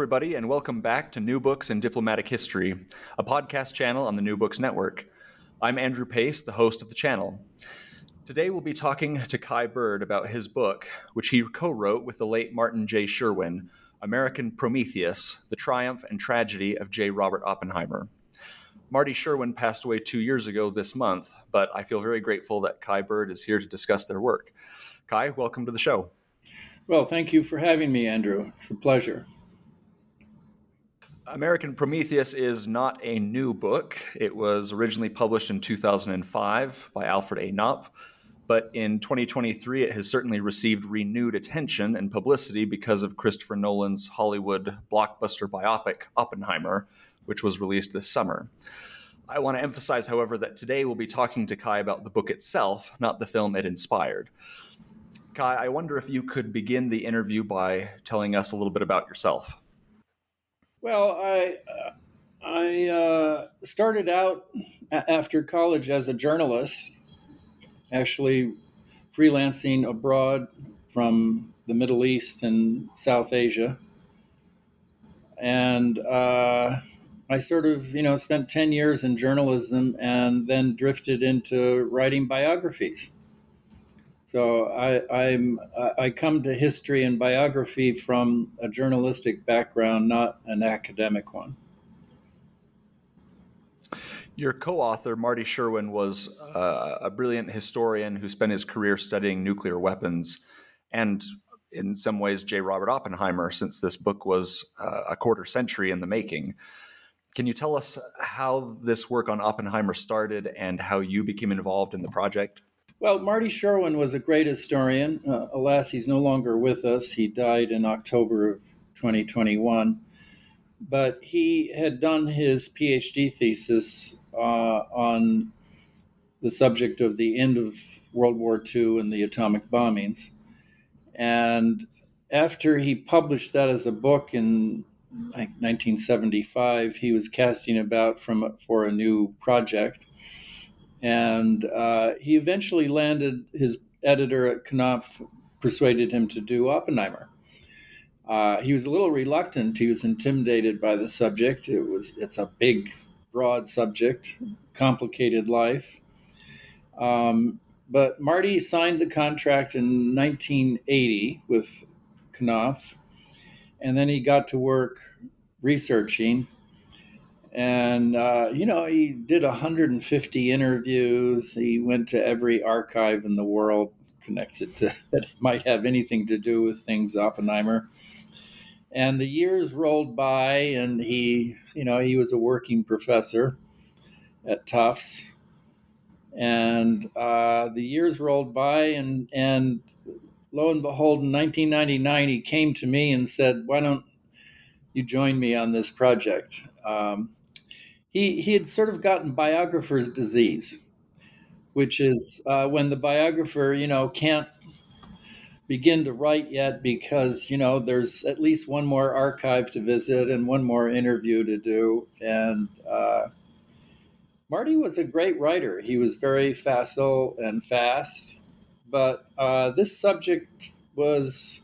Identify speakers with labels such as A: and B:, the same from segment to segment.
A: everybody, and welcome back to New Books in Diplomatic History, a podcast channel on the New Books Network. I'm Andrew Pace, the host of the channel. Today we'll be talking to Kai Bird about his book, which he co wrote with the late Martin J. Sherwin American Prometheus The Triumph and Tragedy of J. Robert Oppenheimer. Marty Sherwin passed away two years ago this month, but I feel very grateful that Kai Bird is here to discuss their work. Kai, welcome to the show.
B: Well, thank you for having me, Andrew. It's a pleasure.
A: American Prometheus is not a new book. It was originally published in 2005 by Alfred A. Knopf, but in 2023 it has certainly received renewed attention and publicity because of Christopher Nolan's Hollywood blockbuster biopic Oppenheimer, which was released this summer. I want to emphasize, however, that today we'll be talking to Kai about the book itself, not the film it inspired. Kai, I wonder if you could begin the interview by telling us a little bit about yourself.
B: Well, I uh, I uh, started out a- after college as a journalist, actually freelancing abroad from the Middle East and South Asia, and uh, I sort of you know spent ten years in journalism and then drifted into writing biographies. So I, I'm I come to history and biography from a journalistic background, not an academic one.
A: Your co-author Marty Sherwin was uh, a brilliant historian who spent his career studying nuclear weapons, and in some ways J. Robert Oppenheimer, since this book was uh, a quarter century in the making. Can you tell us how this work on Oppenheimer started and how you became involved in the project?
B: Well, Marty Sherwin was a great historian. Uh, alas, he's no longer with us. He died in October of 2021. But he had done his PhD thesis uh, on the subject of the end of World War II and the atomic bombings. And after he published that as a book in like 1975, he was casting about from for a new project and uh, he eventually landed his editor at Knopf persuaded him to do Oppenheimer. Uh, he was a little reluctant. He was intimidated by the subject. It was it's a big, broad subject, complicated life. Um, but Marty signed the contract in 1980 with Knopf, and then he got to work researching and uh, you know he did 150 interviews. He went to every archive in the world connected to that might have anything to do with things oppenheimer. And the years rolled by and he you know he was a working professor at tufts. And uh, the years rolled by and and lo and behold in 1999 he came to me and said why don't you join me on this project? Um, he he had sort of gotten biographer's disease, which is uh, when the biographer, you know, can't begin to write yet because you know there's at least one more archive to visit and one more interview to do. And uh, marty was a great writer. He was very facile and fast. But uh, this subject was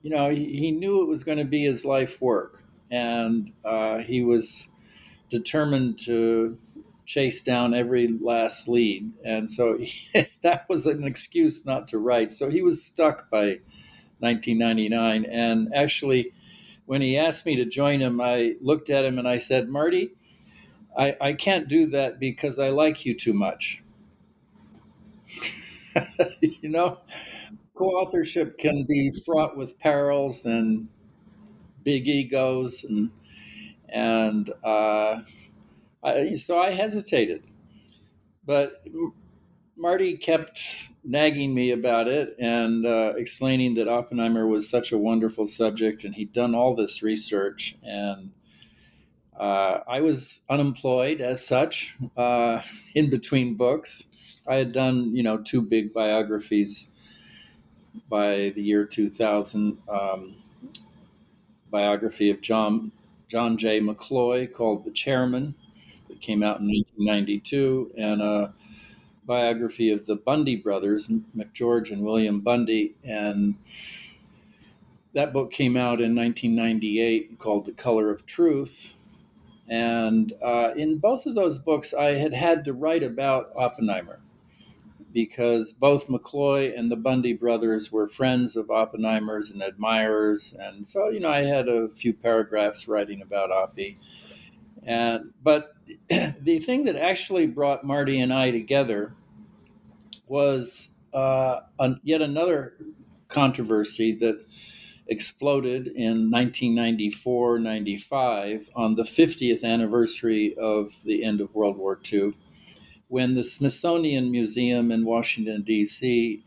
B: you know he, he, knew it was going to be his life work. And uh, he was determined to chase down every last lead. And so he, that was an excuse not to write. So he was stuck by 1999. And actually, when he asked me to join him, I looked at him and I said, Marty, I, I can't do that because I like you too much. you know, co authorship can be fraught with perils and big egos and and uh, I, so I hesitated, but Marty kept nagging me about it and uh, explaining that Oppenheimer was such a wonderful subject and he'd done all this research. And uh, I was unemployed as such uh, in between books. I had done, you know, two big biographies by the year 2000 um, biography of John, John J. McCloy called The Chairman that came out in 1992, and a biography of the Bundy brothers, McGeorge and William Bundy. And that book came out in 1998 called The Color of Truth. And uh, in both of those books, I had had to write about Oppenheimer because both McCloy and the Bundy brothers were friends of Oppenheimer's and admirers. And so, you know, I had a few paragraphs writing about Oppie. And, but the thing that actually brought Marty and I together was uh, an, yet another controversy that exploded in 1994 95 on the 50th anniversary of the end of World War II, when the Smithsonian Museum in Washington, D.C.,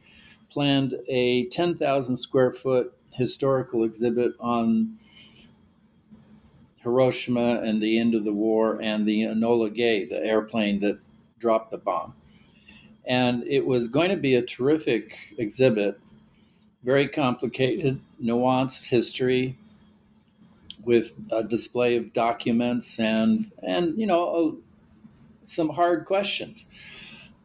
B: planned a 10,000 square foot historical exhibit on Hiroshima and the end of the war, and the Enola Gay, the airplane that dropped the bomb. And it was going to be a terrific exhibit, very complicated, nuanced history with a display of documents and, and you know, some hard questions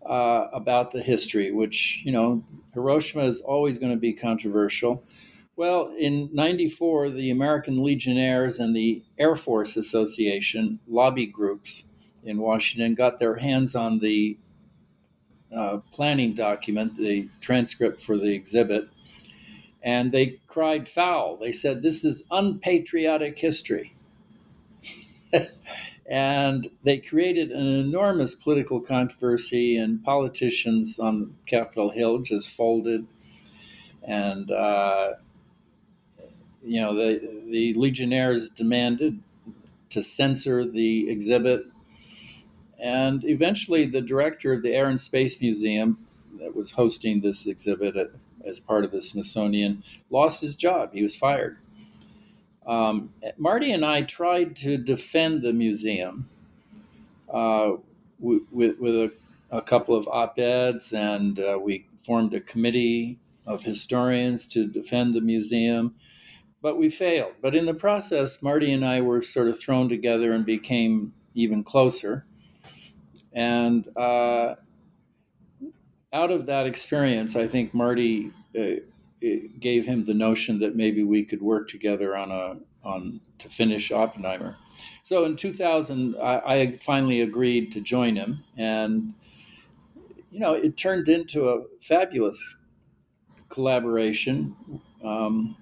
B: uh, about the history, which, you know, Hiroshima is always going to be controversial. Well, in 94, the American Legionnaires and the Air Force Association lobby groups in Washington got their hands on the uh, planning document, the transcript for the exhibit, and they cried foul. They said, This is unpatriotic history. and they created an enormous political controversy, and politicians on Capitol Hill just folded. And uh, you know, the, the Legionnaires demanded to censor the exhibit. And eventually, the director of the Air and Space Museum that was hosting this exhibit at, as part of the Smithsonian lost his job. He was fired. Um, Marty and I tried to defend the museum uh, with, with a, a, couple of op eds, and uh, we formed a committee of historians to defend the museum but we failed. But in the process, Marty and I were sort of thrown together and became even closer. And uh, out of that experience, I think Marty uh, gave him the notion that maybe we could work together on a on to finish Oppenheimer. So in 2000, I, I finally agreed to join him, and you know, it turned into a fabulous collaboration. Um,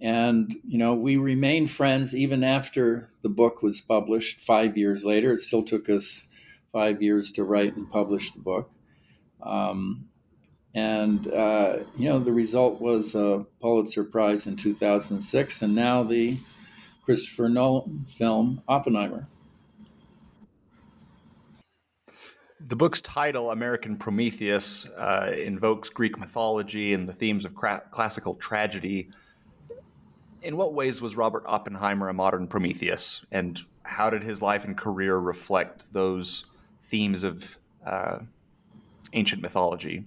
B: and, you know, we remained friends even after the book was published five years later. It still took us five years to write and publish the book. Um, and, uh, you know, the result was a Pulitzer Prize in 2006, and now the Christopher Nolan film, Oppenheimer.
A: The book's title, American Prometheus, uh, invokes Greek mythology and the themes of cra- classical tragedy in what ways was Robert Oppenheimer a modern Prometheus, and how did his life and career reflect those themes of uh, ancient mythology?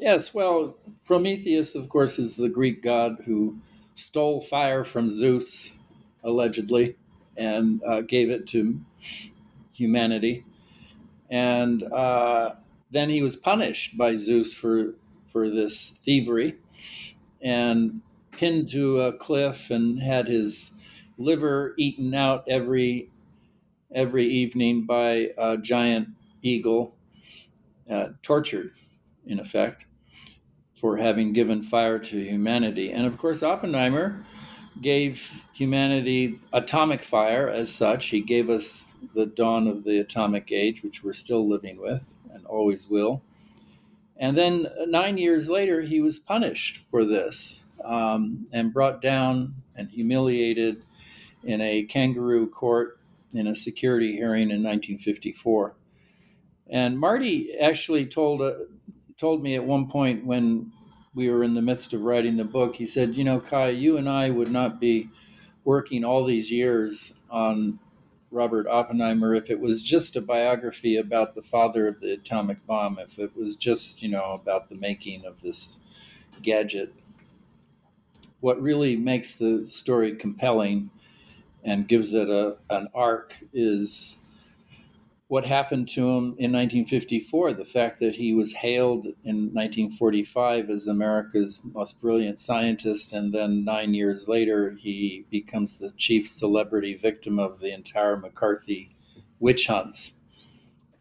B: Yes, well, Prometheus, of course, is the Greek god who stole fire from Zeus, allegedly, and uh, gave it to humanity. And uh, then he was punished by Zeus for, for this thievery and pinned to a cliff and had his liver eaten out every every evening by a giant eagle, uh, tortured in effect for having given fire to humanity. And of course, Oppenheimer gave humanity atomic fire as such. He gave us the dawn of the atomic age, which we're still living with and always will. And then nine years later, he was punished for this um, and brought down and humiliated in a kangaroo court in a security hearing in 1954. And Marty actually told uh, told me at one point when we were in the midst of writing the book, he said, "You know, Kai, you and I would not be working all these years on Robert Oppenheimer if it was just a biography about the father of the atomic bomb, if it was just, you know, about the making of this gadget. What really makes the story compelling and gives it a, an arc is what happened to him in 1954 the fact that he was hailed in 1945 as America's most brilliant scientist, and then nine years later, he becomes the chief celebrity victim of the entire McCarthy witch hunts.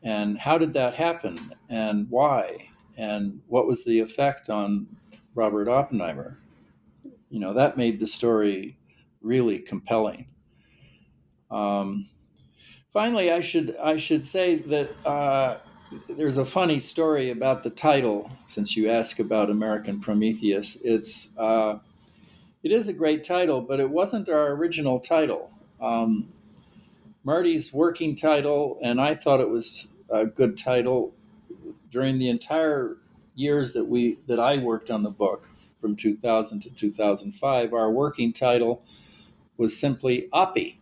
B: And how did that happen, and why, and what was the effect on Robert Oppenheimer? You know, that made the story really compelling. Um, finally, I should I should say that uh, there's a funny story about the title. Since you ask about American Prometheus, it's uh, it is a great title, but it wasn't our original title. Um, Marty's working title, and I thought it was a good title during the entire years that we that I worked on the book from 2000 to 2005. Our working title was simply Oppie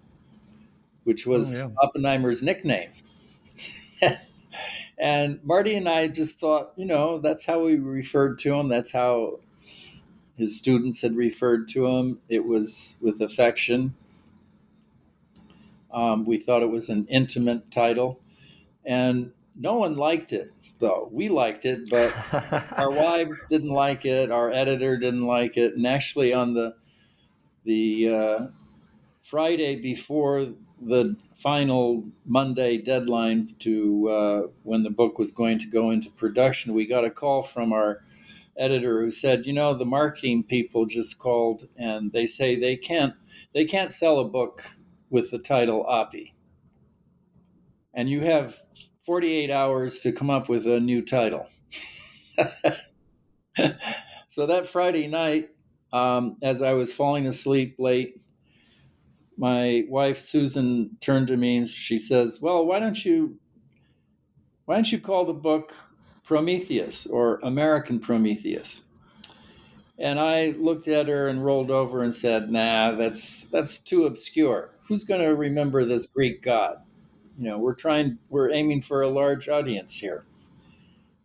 B: which was oh, yeah. Oppenheimer's nickname. and Marty and I just thought, you know, that's how we referred to him. That's how his students had referred to him. It was with affection. Um, we thought it was an intimate title. And no one liked it, though. We liked it, but our wives didn't like it. Our editor didn't like it. And actually, on the the uh, Friday before the final Monday deadline to uh, when the book was going to go into production, we got a call from our editor who said, "You know, the marketing people just called and they say they can't they can't sell a book with the title Oppie, and you have 48 hours to come up with a new title." so that Friday night, um, as I was falling asleep late my wife Susan turned to me and she says, "Well, why don't you why don't you call the book Prometheus or American Prometheus?" And I looked at her and rolled over and said, "Nah, that's that's too obscure. Who's going to remember this Greek god? You know, we're trying we're aiming for a large audience here."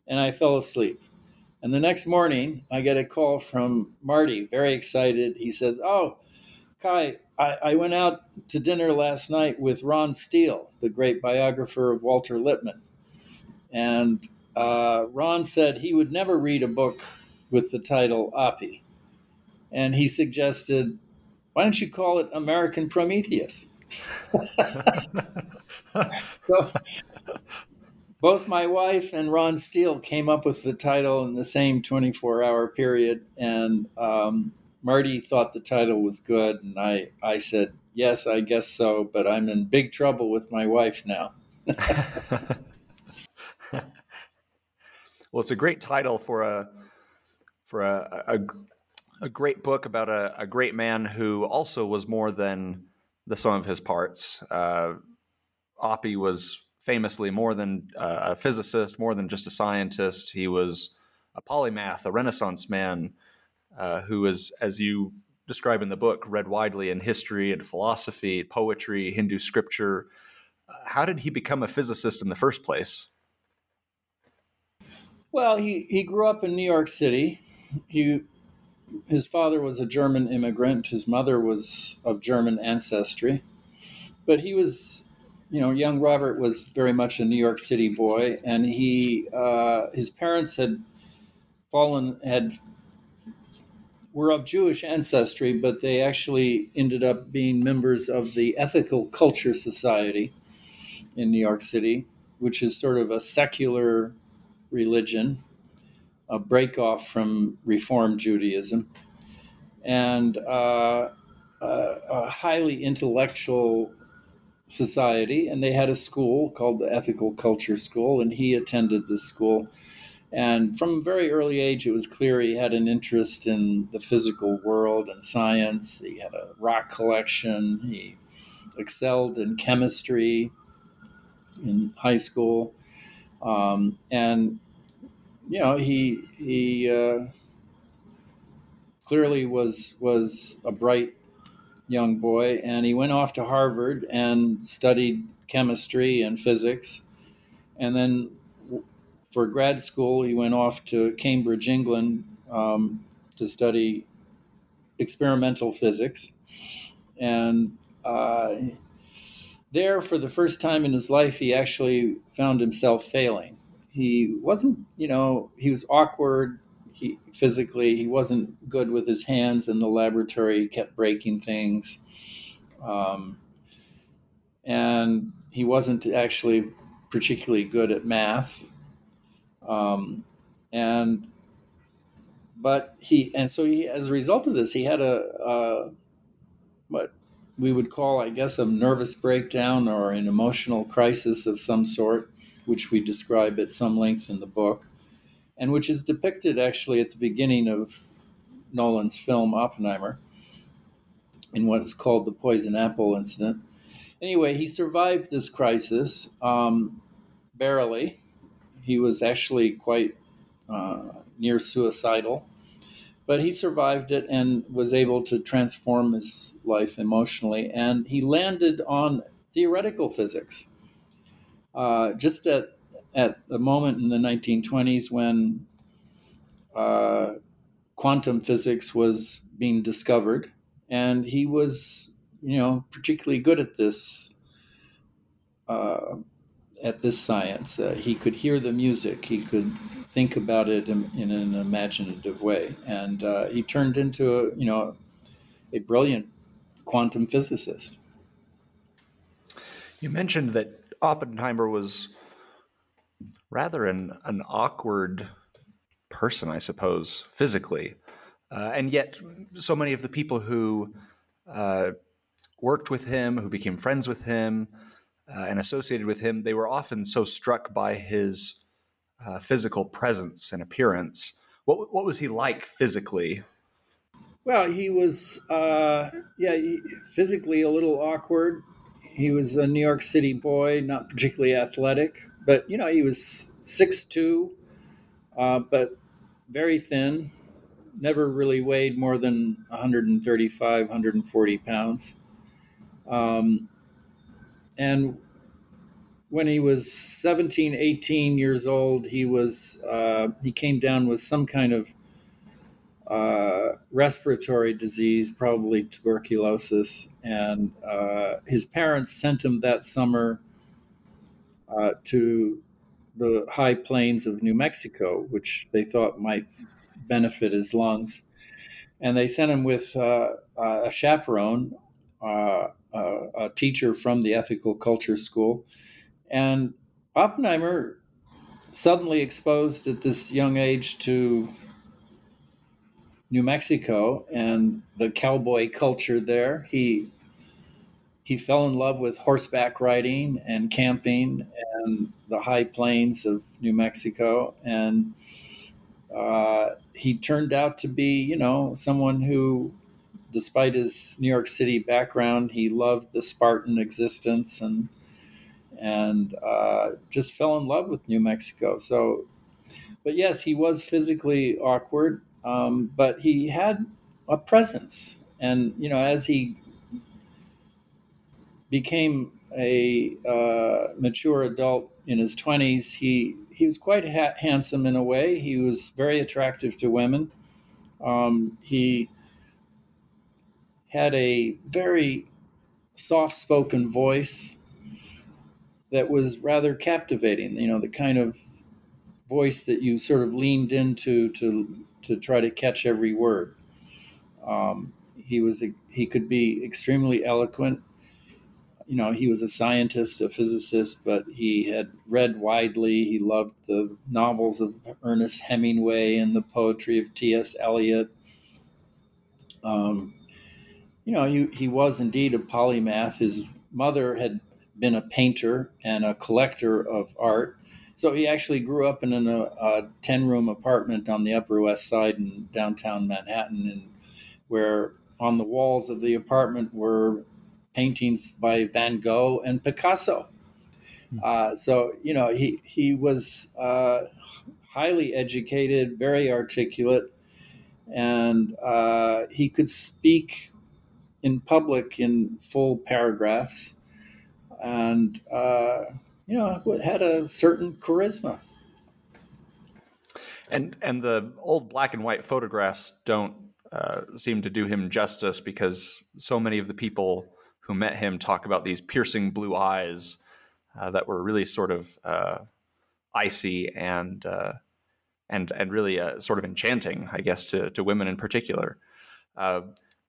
B: And I fell asleep. And the next morning, I get a call from Marty, very excited. He says, "Oh, Kai, I, I, went out to dinner last night with Ron Steel, the great biographer of Walter Lippmann. And uh, Ron said he would never read a book with the title Oppie. And he suggested, why don't you call it American Prometheus? so both my wife and Ron Steel came up with the title in the same 24 hour period. And um, Marty thought the title was good, and I, I said, yes, I guess so, but I'm in big trouble with my wife now.
A: well, it's a great title for a for a, a, a great book about a, a, great man who also was more than the sum of his parts. Uh, Oppie was famously more than a physicist, more than just a scientist. He was a polymath, a Renaissance man uh, who is, as you describe in the book, read widely in history and philosophy, poetry, Hindu scripture. How did he become a physicist in the first place?
B: Well, he, he grew up in New York City. He his father was a German immigrant. His mother was of German ancestry, but he was, you know, young Robert was very much a New York City boy, and he uh, his parents had fallen had were of Jewish ancestry, but they actually ended up being members of the Ethical Culture Society in New York City, which is sort of a secular religion, a break off from Reform Judaism, and uh, a, a highly intellectual society. And they had a school called the Ethical Culture School, and he attended this school. And from a very early age, it was clear he had an interest in the physical world and science. He had a rock collection. He excelled in chemistry in high school. Um, and, you know, he, he uh, clearly was, was a bright young boy. And he went off to Harvard and studied chemistry and physics. And then for grad school, he went off to Cambridge, England, um, to study experimental physics. And uh, there, for the first time in his life, he actually found himself failing. He wasn't, you know, he was awkward. He physically, he wasn't good with his hands in the laboratory. He kept breaking things, um, and he wasn't actually particularly good at math. Um, and but he and so he as a result of this he had a, a what we would call i guess a nervous breakdown or an emotional crisis of some sort which we describe at some length in the book and which is depicted actually at the beginning of nolan's film oppenheimer in what is called the poison apple incident. Anyway he survived this crisis um, barely he was actually quite uh, near suicidal, but he survived it and was able to transform his life emotionally. And he landed on theoretical physics. Uh, just at at the moment in the 1920s when uh, quantum physics was being discovered, and he was, you know, particularly good at this uh, at this science. Uh, he could hear the music, he could think about it in, in an imaginative way, and uh, he turned into a you know a brilliant quantum physicist.
A: You mentioned that Oppenheimer was rather an an awkward person, I suppose, physically, uh, and yet so many of the people who uh, worked with him, who became friends with him uh, and associated with him, they were often so struck by his uh, physical presence and appearance. What what was he like physically?
B: Well, he was uh, yeah he, physically a little awkward. He was a New York City boy, not particularly athletic, but you know he was six two, uh, but very thin. Never really weighed more than 135, 140 pounds. Um, and when he was 17 18 years old he was uh, he came down with some kind of uh, respiratory disease probably tuberculosis. And uh, his parents sent him that summer uh, to the high plains of new mexico which they thought might benefit his lungs. And they sent him with uh, a chaperone uh, a teacher from the ethical culture school. And Oppenheimer, suddenly exposed at this young age to New Mexico and the cowboy culture there, he he fell in love with horseback riding and camping and the high plains of New Mexico, and uh, he turned out to be, you know, someone who, despite his New York City background, he loved the Spartan existence and and uh, just fell in love with New Mexico. So, but yes, he was physically awkward, um, but he had a presence. And, you know, as he became a uh, mature adult in his 20s, he, he was quite ha- handsome in a way. He was very attractive to women. Um, he had a very soft spoken voice that was rather captivating, you know, the kind of voice that you sort of leaned into to, to try to catch every word. Um, he was a, he could be extremely eloquent. You know, he was a scientist, a physicist, but he had read widely. He loved the novels of Ernest Hemingway and the poetry of T.S. Eliot. Um, you know, he, he was indeed a polymath. His mother had been a painter and a collector of art. So he actually grew up in an, a, a 10 room apartment on the Upper West Side in downtown Manhattan, and where on the walls of the apartment were paintings by Van Gogh and Picasso. Hmm. Uh, so, you know, he, he was uh, highly educated, very articulate, and uh, he could speak in public in full paragraphs, and uh, you know had a certain charisma.
A: And and the old black and white photographs don't uh, seem to do him justice because so many of the people who met him talk about these piercing blue eyes uh, that were really sort of uh, icy and uh, and and really uh, sort of enchanting, I guess, to to women in particular.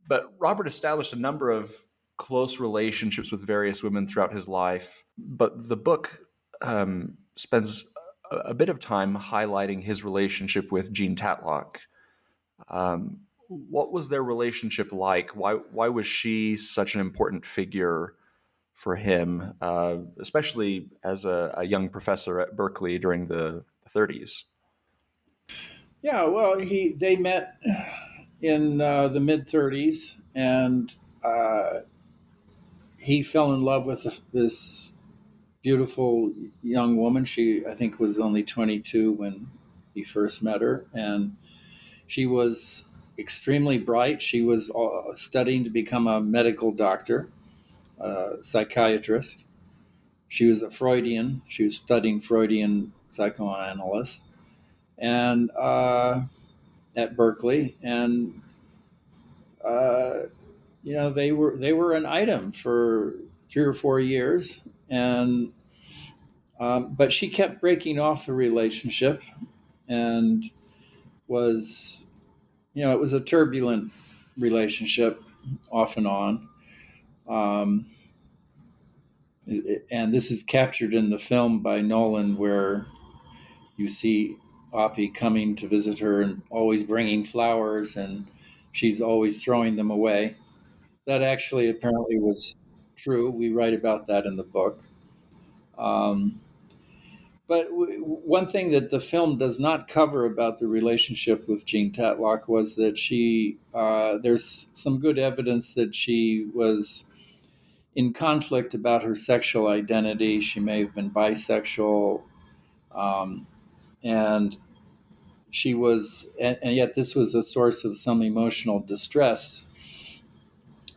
A: But Robert established a number of close relationships with various women throughout his life. But the book um, spends a, a, bit of time highlighting his relationship with Jean Tatlock. Um, what was their relationship like? Why why was she such an important figure for him, uh, especially as a, a, young professor at Berkeley during the, the 30s?
B: Yeah, well, he they met in uh, the mid 30s, and uh, he fell in love with this beautiful young woman. She, I think, was only 22 when he first met her, and she was extremely bright. She was uh, studying to become a medical doctor, a psychiatrist. She was a Freudian. She was studying Freudian psychoanalyst, and uh, at Berkeley, and uh, you know they were they were an item for three or four years, and um, but she kept breaking off the relationship, and was you know it was a turbulent relationship off and on. Um, and this is captured in the film by Nolan, where you see Oppie coming to visit her and always bringing flowers, and she's always throwing them away. That actually apparently was true. We write about that in the book. Um, but w- one thing that the film does not cover about the relationship with Jean Tatlock was that she, uh, there's some good evidence that she was in conflict about her sexual identity. She may have been bisexual. Um, and she was, and, and yet this was a source of some emotional distress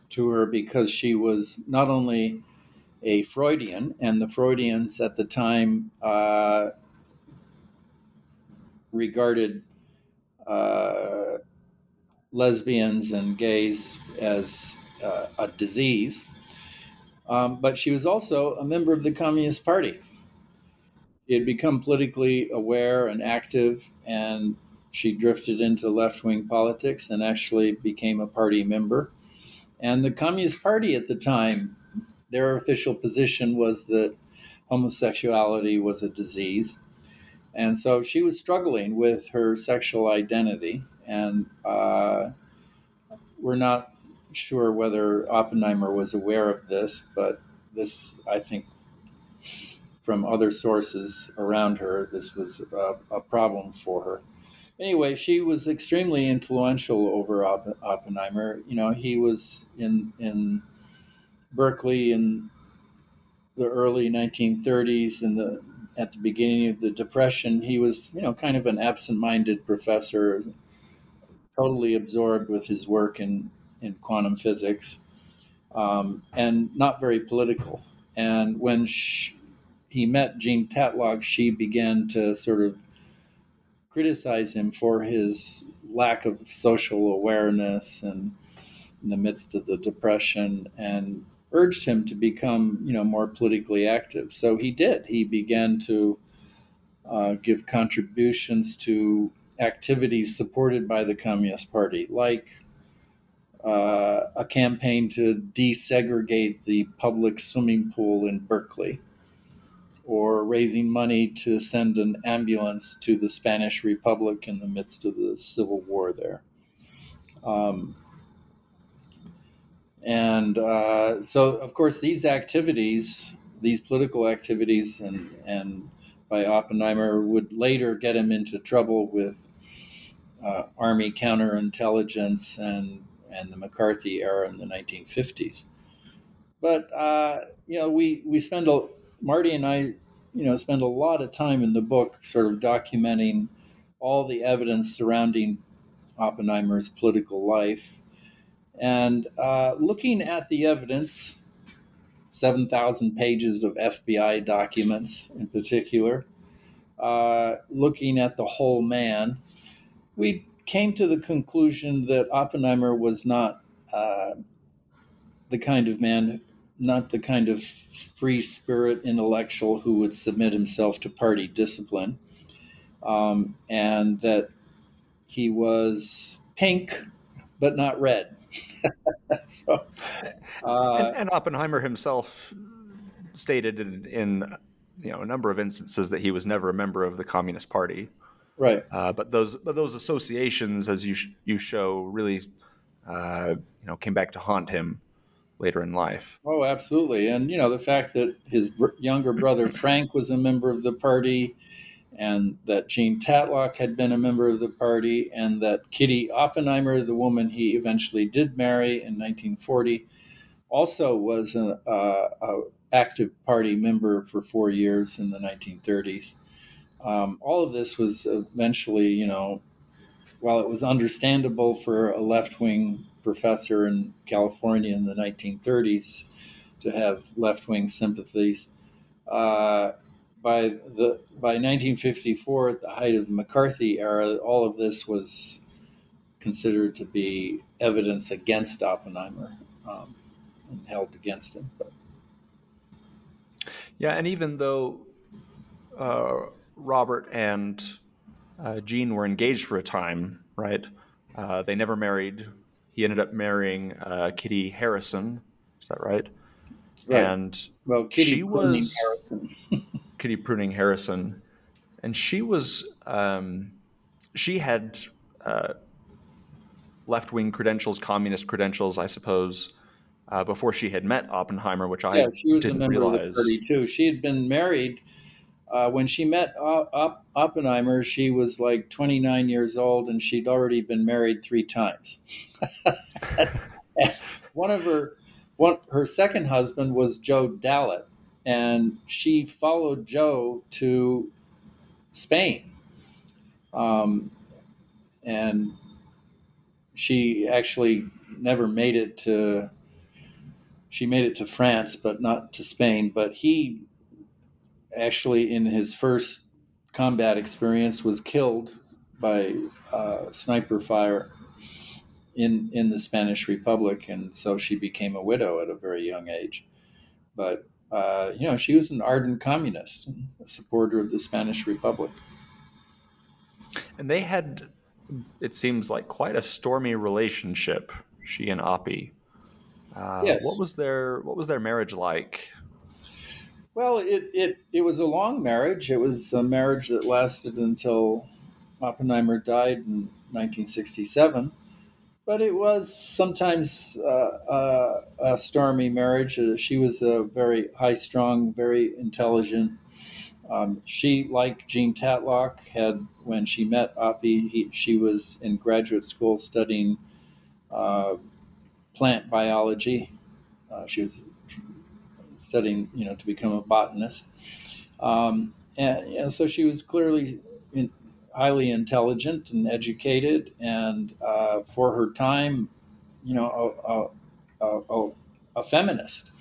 B: to her because she was not only a Freudian, and the Freudians at the time uh, regarded uh, lesbians and gays as uh, a disease. Um, but she was also a member of the Communist Party. She had become politically aware and active, and she drifted into left wing politics and actually became a party member. And the Communist Party at the time, their official position was that homosexuality was a disease. And so she was struggling with her sexual identity. And uh, we're not sure whether Oppenheimer was aware of this, but this, I think, from other sources around her, this was a, a problem for her. Anyway, she was extremely influential over Oppenheimer. You know, he was in in Berkeley in the early 1930s and the at the beginning of the depression he was you know kind of an absent-minded professor totally absorbed with his work in in quantum physics um, and not very political and when she, he met Jean Tatlock, she began to sort of criticize him for his lack of social awareness and in the midst of the depression and urged him to become you know more politically active. So he did. He began to uh, give contributions to activities supported by the communist party like uh, a campaign to desegregate the public swimming pool in berkeley or raising money to send an ambulance to the Spanish Republic in the midst of the civil war there. Um, and uh, so, of course, these activities, these political activities, and, and by Oppenheimer would later get him into trouble with uh, Army counterintelligence and, and the McCarthy era in the 1950s. But, uh, you know, we, we spend a, Marty and I, you know, spend a lot of time in the book sort of documenting all the evidence surrounding Oppenheimer's political life. And uh, looking at the evidence, 7,000 pages of FBI documents in particular, uh, looking at the whole man, we came to the conclusion that Oppenheimer was not uh, the kind of man not the kind of free spirit intellectual who would submit himself to party discipline, um, and that he was pink but not red.
A: so, uh, and, and, Oppenheimer himself stated in, in, you know a number of instances that he was never a member of the Communist Party.
B: Right.
A: Uh, but those but those associations, as you sh- you show, really uh, you know came back to haunt him later in life.
B: Oh, absolutely. And, you know, the fact that his br- younger brother Frank was a member of the party, and that Jean Tatlock had been a member of the party, and that Kitty Oppenheimer, the woman he eventually did marry in 1940, also was an uh, active party member for four years in the 1930s. Um, all of this was eventually, you know, while it was understandable for a left wing professor in California in the 1930s to have left wing sympathies. Uh, by the by 1954, at the height of the McCarthy era, all of this was considered to be evidence against Oppenheimer um, and held against him. But.
A: Yeah, and even though uh, Robert and uh, Jean were engaged for a time, right? Uh, they never married he ended up marrying uh, Kitty Harrison. Is that right?
B: Right.
A: And
B: well, Kitty
A: she
B: Puening
A: was
B: Harrison.
A: Kitty Puening Harrison, and she was um, she had uh, left wing credentials, communist credentials, I suppose. Uh, before she had met Oppenheimer, which I
B: yeah, she was
A: didn't
B: a member
A: realize.
B: of the party too. She had been married uh, when she met Oppenheimer, she was like 29 years old and she'd already been married three times. one of her, one, her second husband was Joe Dallet, and she followed Joe to Spain. Um, and she actually never made it to she made it to France, but not to Spain. But he actually in his first combat experience was killed by uh, sniper fire in in the Spanish Republic, and so she became a widow at a very young age. But uh, you know, she was an ardent communist, a supporter of the Spanish Republic.
A: And they had, it seems like, quite a stormy relationship. She and Oppie. Uh,
B: yes.
A: What was their What was their marriage like?
B: Well, it, it, it was a long marriage. It was a marriage that lasted until Oppenheimer died in 1967. But it was sometimes uh, uh, a stormy marriage. Uh, she was a very high strung, very intelligent. Um, she, like Jean Tatlock, had, when she met Oppie, he, she was in graduate school studying uh, plant biology. Uh, she was studying, you know, to become a botanist. Um, and, and, so she was clearly in, highly intelligent and educated, and uh, for her time, you know, a, a, a, a feminist.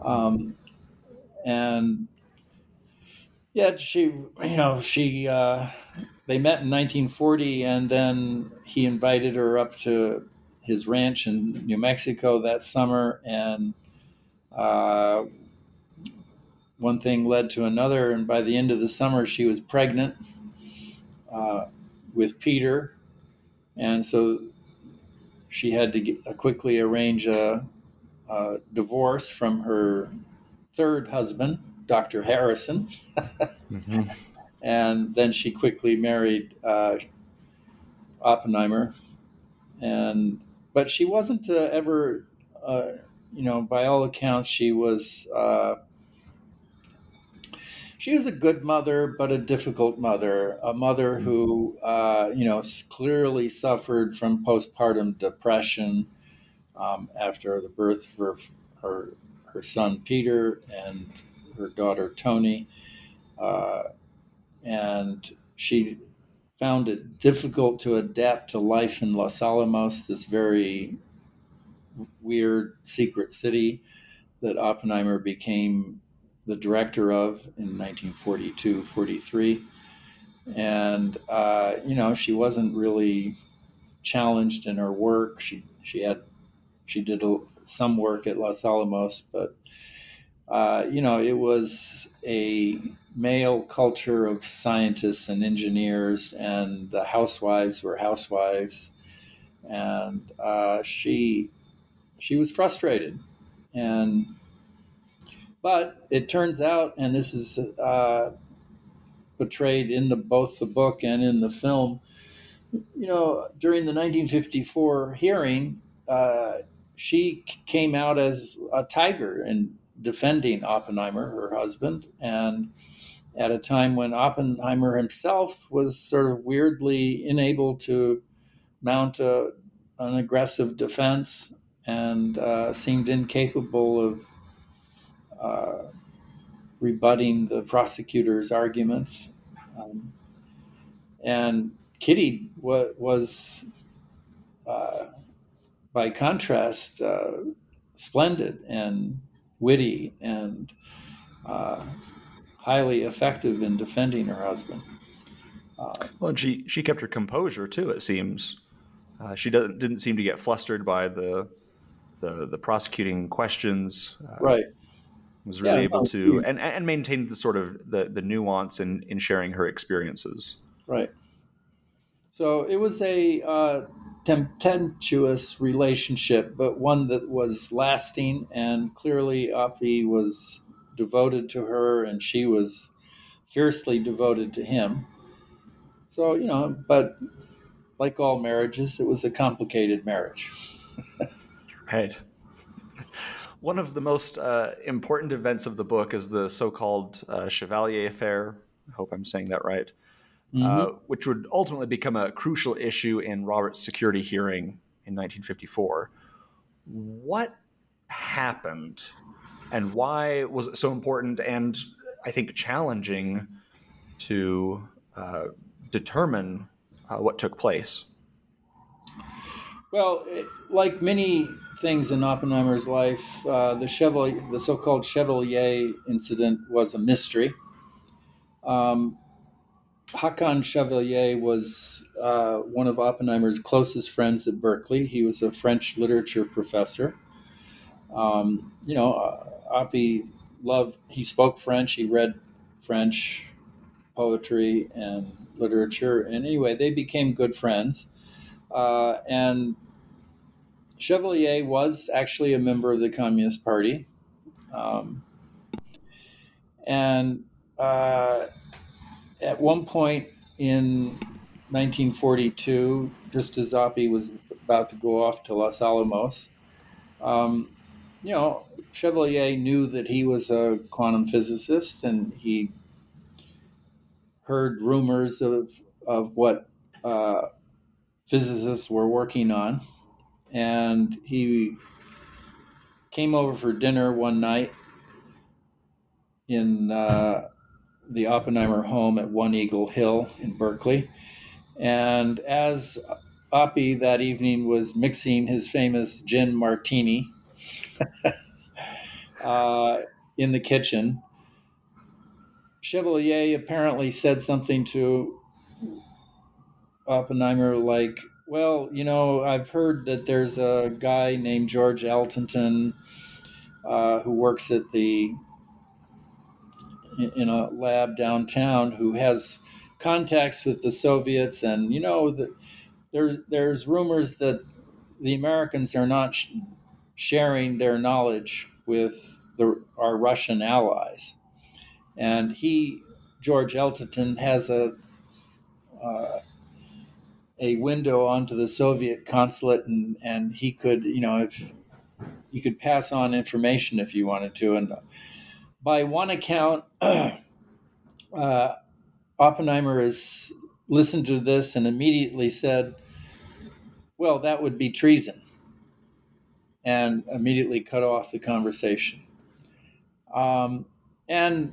B: Um, and yeah, she, you know, she, uh, they met in 1940, and then he invited her up to his ranch in New Mexico that summer, and uh, one thing led to another, and by the end of the summer, she was pregnant uh, with Peter, and so she had to get, uh, quickly arrange a, a divorce from her third husband Dr. Harrison. mm-hmm. And then she quickly married uh, Oppenheimer. And but she wasn't uh, ever, uh, you know, by all accounts, she was uh, she was a good mother, but a difficult mother. A mother mm-hmm. who, uh, you know, clearly suffered from postpartum depression um, after the birth of her, her her son Peter and her daughter Toni, uh, and she found it difficult to adapt to life in Los Alamos, this very weird secret city that Oppenheimer became the director of in 1942 43. And, uh, you know, she wasn't really challenged in her work. She, she had, she did a, some work at Los Alamos, but uh, you know, it was a male culture of scientists and engineers, and the housewives were housewives, and uh, she she was frustrated, and but it turns out, and this is uh, portrayed in the both the book and in the film. You know, during the 1954 hearing, uh, she came out as a tiger and defending Oppenheimer, her husband, and at a time when Oppenheimer himself was sort of weirdly unable to mount a, an aggressive defense and uh, seemed incapable of uh, rebutting the prosecutor's arguments. Um, and Kitty wa- was, uh, by contrast, uh, splendid and witty and uh, highly effective in defending her husband.
A: Uh, well, she she kept her composure too. It seems she didn't didn't seem to get flustered by the the, the prosecuting questions.
B: Uh, right.
A: Was really yeah, able to and and maintained the sort of the the nuance in in sharing her experiences.
B: Right. So it was a uh, tempestuous relationship, but one that was lasting. And clearly, Oppie was devoted to her, and she was fiercely devoted to him. So, you know, but like all marriages, it was a complicated marriage.
A: Right. One of the most uh, important events of the book is the so called uh, Chevalier Affair. I hope I'm saying that right. Uh, mm-hmm. uh, which would ultimately become a crucial issue in Robert's security hearing in 1954. What happened and why was it so important and I think challenging to uh, determine uh, what took place?
B: Well, it, like many things in Oppenheimer's life, uh, the Chevalier, the so-called Chevalier incident was a mystery. Um, Haakon Chevalier was uh, one of Oppenheimer's closest friends at Berkeley. He was a French literature professor. Um, you know, uh, Oppie loved, he spoke French, he read French poetry and literature. And anyway, they became good friends. Uh, and Chevalier was actually a member of the Communist Party. Um, and uh, at one point in 1942, just as Oppie was about to go off to Los Alamos, um, you know, Chevalier knew that he was a quantum physicist and he heard rumors of, of what uh, physicists were working on. And he came over for dinner one night in uh, the Oppenheimer home at One Eagle Hill in Berkeley. And as Oppie that evening was mixing his famous gin martini uh, in the kitchen, Chevalier apparently said something to Oppenheimer like, well, you know, I've heard that there's a guy named George Eltenton uh, who works at the in a lab downtown who has contacts with the Soviets, and you know, the, there's there's rumors that the Americans are not sh- sharing their knowledge with the, our Russian allies, and he George Eltenton has a uh, a window onto the Soviet consulate, and and he could you know if you could pass on information if you wanted to, and by one account. uh, Oppenheimer has listened to this and immediately said, Well, that would be treason, and immediately cut off the conversation. Um, and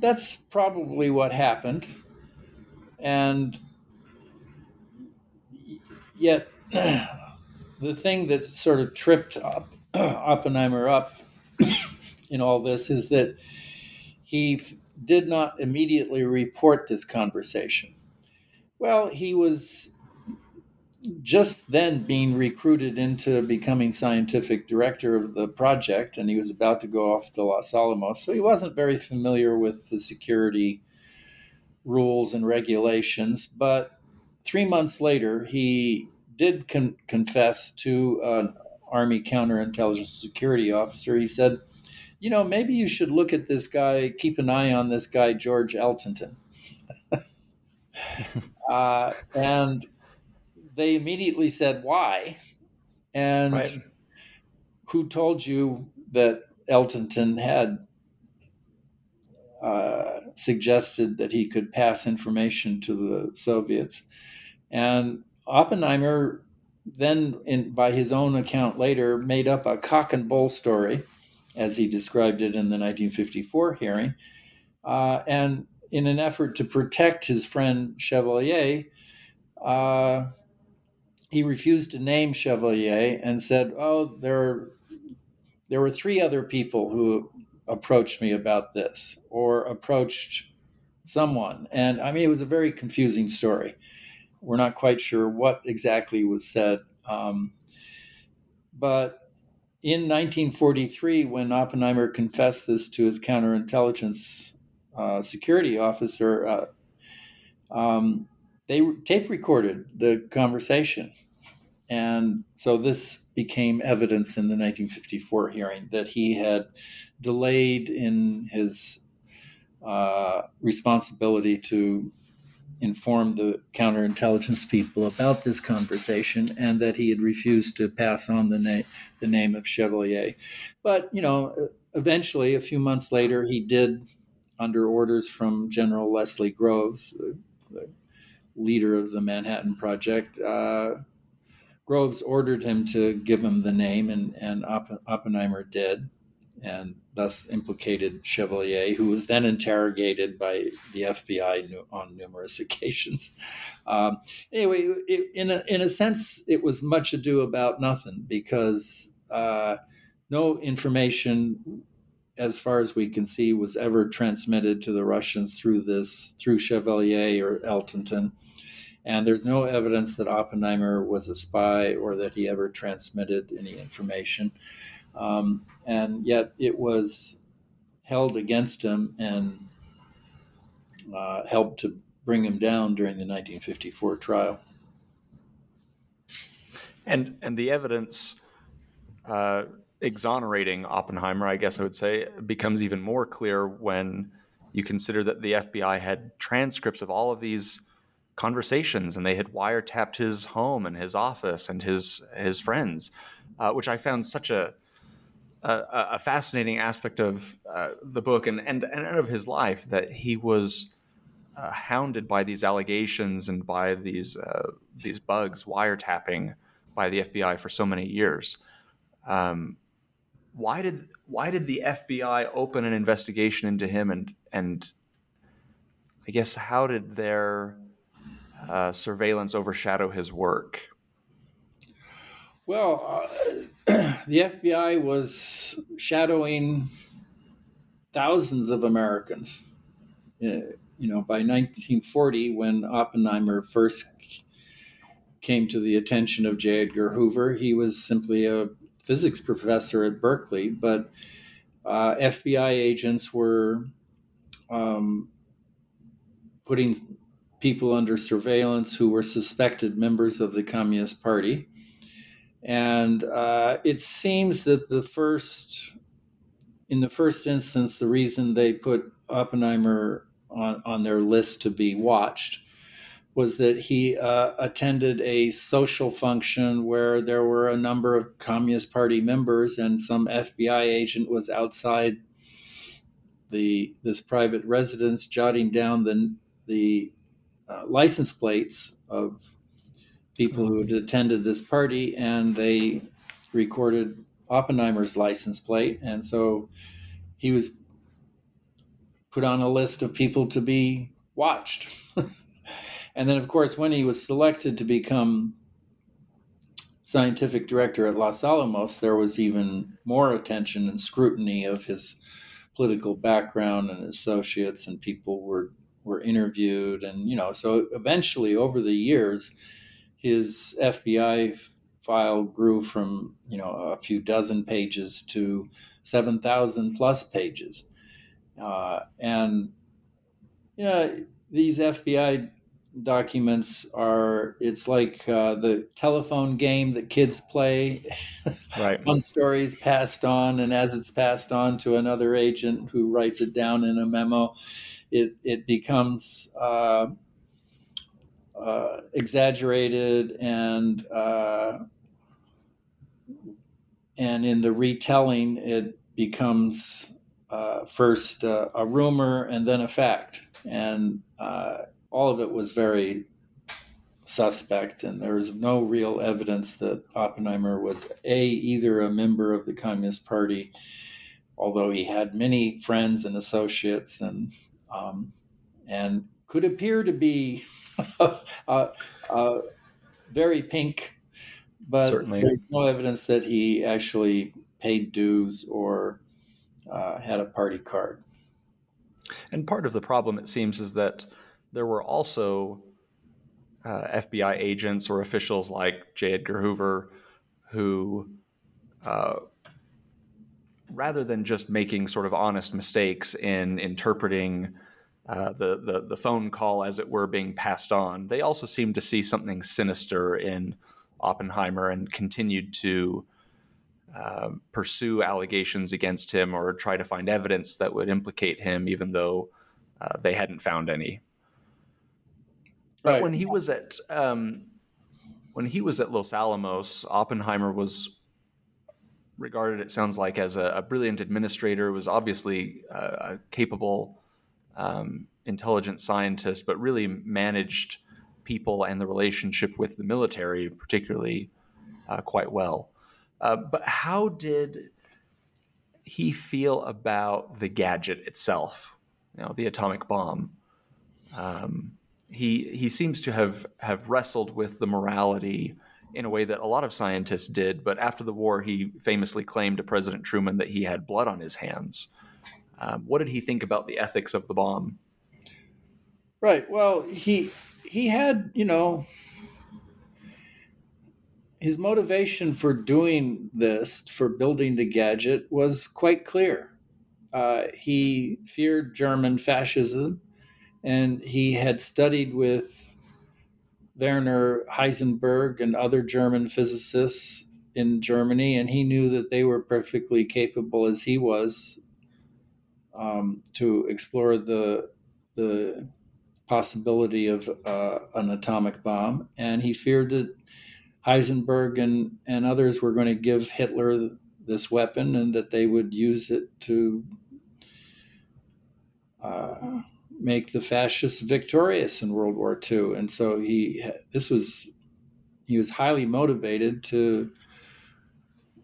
B: that's probably what happened. And yet, the thing that sort of tripped up Oppenheimer up in all this is that he did not immediately report this conversation. Well, he was just then being recruited into becoming scientific director of the project, and he was about to go off to Los Alamos. So he wasn't very familiar with the security rules and regulations. But three months later, he did con- confess to an Army counterintelligence security officer. He said, you know, maybe you should look at this guy, keep an eye on this guy, George Eltenton. uh, and they immediately said, why? And right. who told you that Eltenton had uh, suggested that he could pass information to the Soviets? And Oppenheimer then, in, by his own account later, made up a cock and bull story as he described it in the 1954 hearing. Uh, and in an effort to protect his friend Chevalier, uh, he refused to name Chevalier and said, "Oh, there, there were three other people who approached me about this, or approached someone." And I mean, it was a very confusing story. We're not quite sure what exactly was said, um, but in 1943, when Oppenheimer confessed this to his counterintelligence uh, security officer, uh, um, they tape recorded the conversation. And so this became evidence in the 1954 hearing that he had delayed in his uh, responsibility to informed the counterintelligence people about this conversation and that he had refused to pass on the, na- the name of Chevalier. But, you know, eventually, a few months later, he did, under orders from General Leslie Groves, the, the leader of the Manhattan Project, uh, Groves ordered him to give him the name, and, and Oppenheimer did and thus implicated Chevalier, who was then interrogated by the FBI on numerous occasions. Um, anyway, it, in, a, in a sense, it was much ado about nothing because uh, no information, as far as we can see, was ever transmitted to the Russians through this, through Chevalier or Eltenton. And there's no evidence that Oppenheimer was a spy or that he ever transmitted any information. Um, and yet it was held against him and uh, helped to bring him down during the 1954 trial.
A: And and the evidence uh, exonerating Oppenheimer, I guess I would say, becomes even more clear when you consider that the FBI had transcripts of all of these conversations and they had wiretapped his home and his office and his his friends, uh, which I found such a a, a fascinating aspect of uh, the book and, and, and of his life that he was uh, hounded by these allegations and by these uh, these bugs wiretapping by the FBI for so many years. Um, why did why did the FBI open an investigation into him and and I guess how did their uh, surveillance overshadow his work?
B: Well, uh, the FBI was shadowing thousands of Americans uh, you know, by 1940, when Oppenheimer first came to the attention of J. Edgar Hoover, he was simply a physics professor at Berkeley, but uh, FBI agents were um, putting people under surveillance who were suspected members of the Communist Party. And uh, it seems that the first, in the first instance, the reason they put Oppenheimer on, on their list to be watched was that he uh, attended a social function where there were a number of Communist Party members, and some FBI agent was outside the this private residence, jotting down the the uh, license plates of people who had attended this party, and they recorded Oppenheimer's license plate, and so he was put on a list of people to be watched. and then, of course, when he was selected to become scientific director at Los Alamos, there was even more attention and scrutiny of his political background and associates, and people were were interviewed, and you know, so eventually, over the years, his FBI file grew from you know a few dozen pages to seven thousand plus pages. Uh, and yeah, these FBI documents are it's like uh, the telephone game that kids play.
A: Right.
B: One story is passed on and as it's passed on to another agent who writes it down in a memo it it becomes uh, uh, exaggerated and uh, and in the retelling it becomes uh, first uh, a rumor and then a fact. And uh, all of it was very suspect, and there is no real evidence that Oppenheimer was a either a member of the Communist Party, although he had many friends and associates, and um, and could appear to be very pink, but Certainly. there's no evidence that he actually paid dues or uh, had a party card.
A: And part of the problem, it seems, is that there were also uh, FBI agents or officials like J. Edgar Hoover who, uh, rather than just making sort of honest mistakes in interpreting uh, the, the, the phone call, as it were, being passed on, they also seemed to see something sinister in Oppenheimer and continued to um, pursue allegations against him or try to find evidence that would implicate him, even though uh, they hadn't found any. Right. But when he was at um, when he was at Los Alamos, Oppenheimer was regarded, it sounds like, as a, a brilliant administrator. Was obviously uh, a capable, um, intelligent scientist, but really managed people and the relationship with the military, particularly, uh, quite well. Uh, but how did he feel about the gadget itself? You know, the atomic bomb. Um, he he seems to have have wrestled with the morality in a way that a lot of scientists did. But after the war, he famously claimed to President Truman that he had blood on his hands. Um, what did he think about the ethics of the bomb?
B: Right. Well, he he had you know his motivation for doing this, for building the gadget, was quite clear. Uh, he feared German fascism, and he had studied with Werner Heisenberg and other German physicists in Germany, and he knew that they were perfectly capable, as he was, um, to explore the the possibility of uh, an atomic bomb, and he feared that Heisenberg and, and others were going to give Hitler this weapon and that they would use it to uh, make the fascists victorious in World War II. And so he this was he was highly motivated to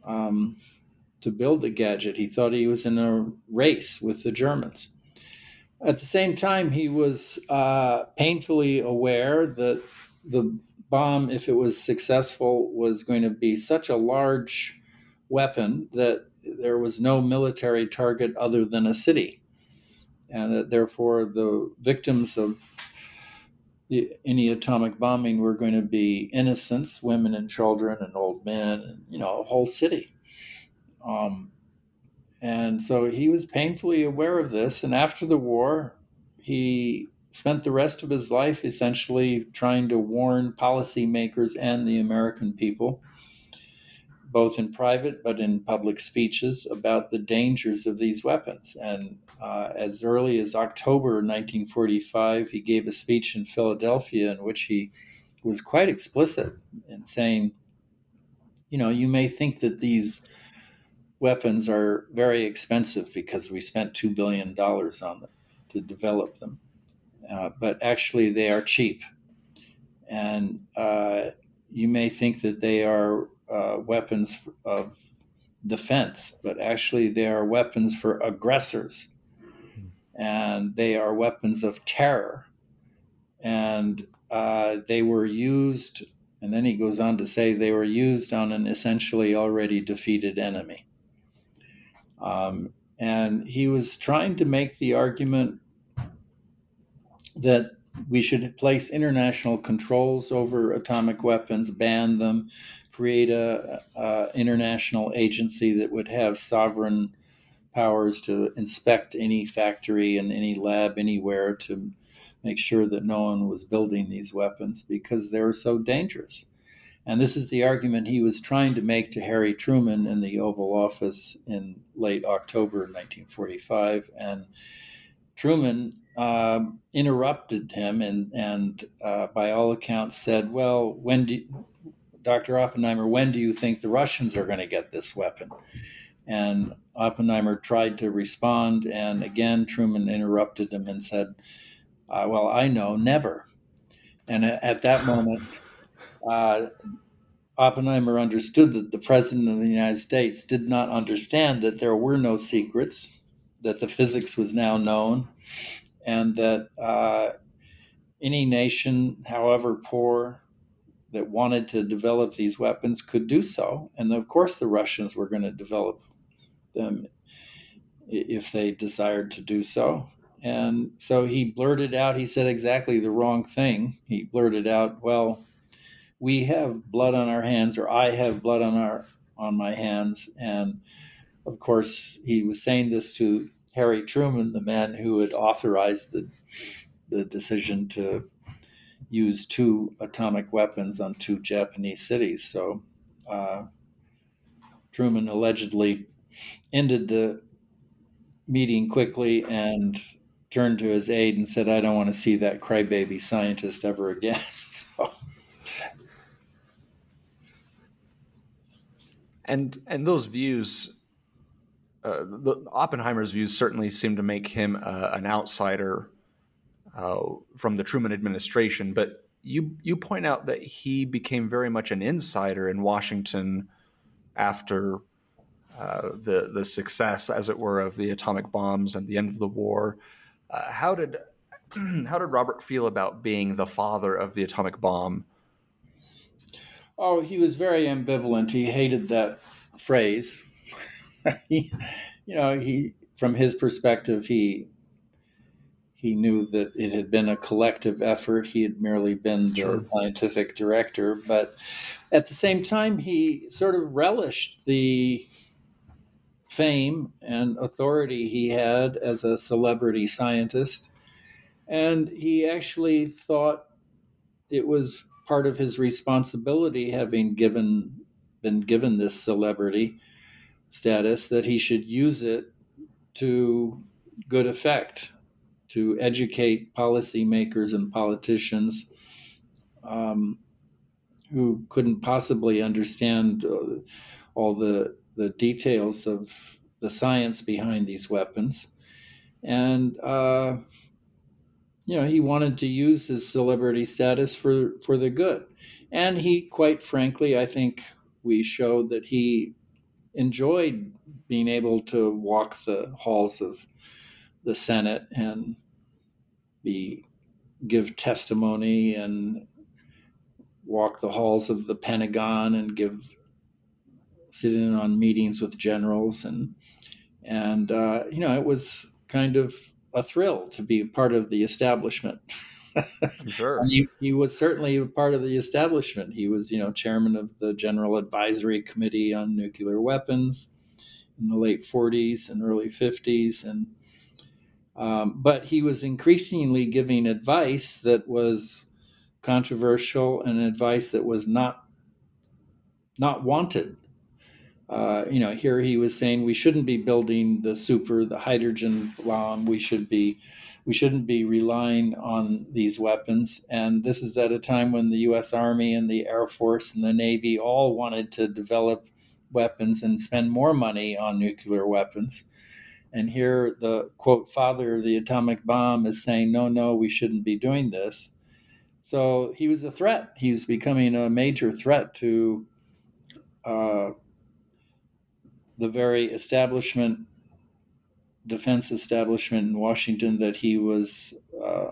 B: um, to build the gadget. He thought he was in a race with the Germans. At the same time, he was uh, painfully aware that the bomb, if it was successful, was going to be such a large weapon that there was no military target other than a city. and that therefore the victims of the, any atomic bombing were going to be innocents, women and children and old men, and you know, a whole city. Um, and so he was painfully aware of this. And after the war, he spent the rest of his life essentially trying to warn policymakers and the American people, both in private but in public speeches, about the dangers of these weapons. And uh, as early as October 1945, he gave a speech in Philadelphia in which he was quite explicit in saying, you know, you may think that these weapons are very expensive because we spent $2 billion on them to develop them. Uh, but actually, they are cheap. And uh, you may think that they are uh, weapons of defense, but actually, they are weapons for aggressors. And they are weapons of terror. And uh, they were used, and then he goes on to say they were used on an essentially already defeated enemy. Um, and he was trying to make the argument that we should place international controls over atomic weapons, ban them, create a, a, international agency that would have sovereign powers to inspect any factory and any lab anywhere to make sure that no one was building these weapons because they were so dangerous. And this is the argument he was trying to make to Harry Truman in the Oval Office in late October 1945. And Truman uh, interrupted him and, and uh, by all accounts said, Well, when do Dr. Oppenheimer, when do you think the Russians are going to get this weapon? And Oppenheimer tried to respond. And again, Truman interrupted him and said, uh, Well, I know, never. And at that moment, uh, Oppenheimer understood that the President of the United States did not understand that there were no secrets, that the physics was now known, and that uh, any nation, however poor, that wanted to develop these weapons could do so. And of course, the Russians were going to develop them if they desired to do so. And so he blurted out, he said exactly the wrong thing. He blurted out, well, we have blood on our hands, or I have blood on our on my hands. And of course, he was saying this to Harry Truman, the man who had authorized the the decision to use two atomic weapons on two Japanese cities. So uh, Truman allegedly ended the meeting quickly and turned to his aide and said, "I don't want to see that crybaby scientist ever again." so
A: and and those views uh, the Oppenheimer's views certainly seem to make him uh, an outsider uh, from the Truman administration, but you you point out that he became very much an insider in Washington after uh, the the success, as it were, of the atomic bombs and the end of the war. Uh, how did how did Robert feel about being the father of the atomic bomb?
B: Oh, he was very ambivalent. He hated that phrase. he, you know, he from his perspective, he he knew that it had been a collective effort. He had merely been the sure. scientific director, but at the same time, he sort of relished the fame and authority he had as a celebrity scientist. And he actually thought it was part of his responsibility, having given been given this celebrity status, that he should use it to good effect, to educate policymakers and politicians um, who couldn't possibly understand uh, all the the details of the science behind these weapons, and. Uh, you know, he wanted to use his celebrity status for, for the good. And he, quite frankly, I think we showed that he enjoyed being able to walk the halls of the Senate and be give testimony and walk the halls of the Pentagon and give sit in on meetings with generals and and uh, you know it was kind of a thrill to be part of the establishment.
A: sure.
B: and he, he was certainly a part of the establishment. He was, you know, chairman of the General Advisory Committee on Nuclear Weapons in the late 40s and early 50s, and um, but he was increasingly giving advice that was controversial and advice that was not not wanted. Uh, you know, here he was saying we shouldn't be building the super, the hydrogen bomb. We should be, we shouldn't be relying on these weapons. And this is at a time when the U.S. Army and the Air Force and the Navy all wanted to develop weapons and spend more money on nuclear weapons. And here the quote father of the atomic bomb is saying, no, no, we shouldn't be doing this. So he was a threat. He was becoming a major threat to uh, the very establishment, defense establishment in Washington that he was uh,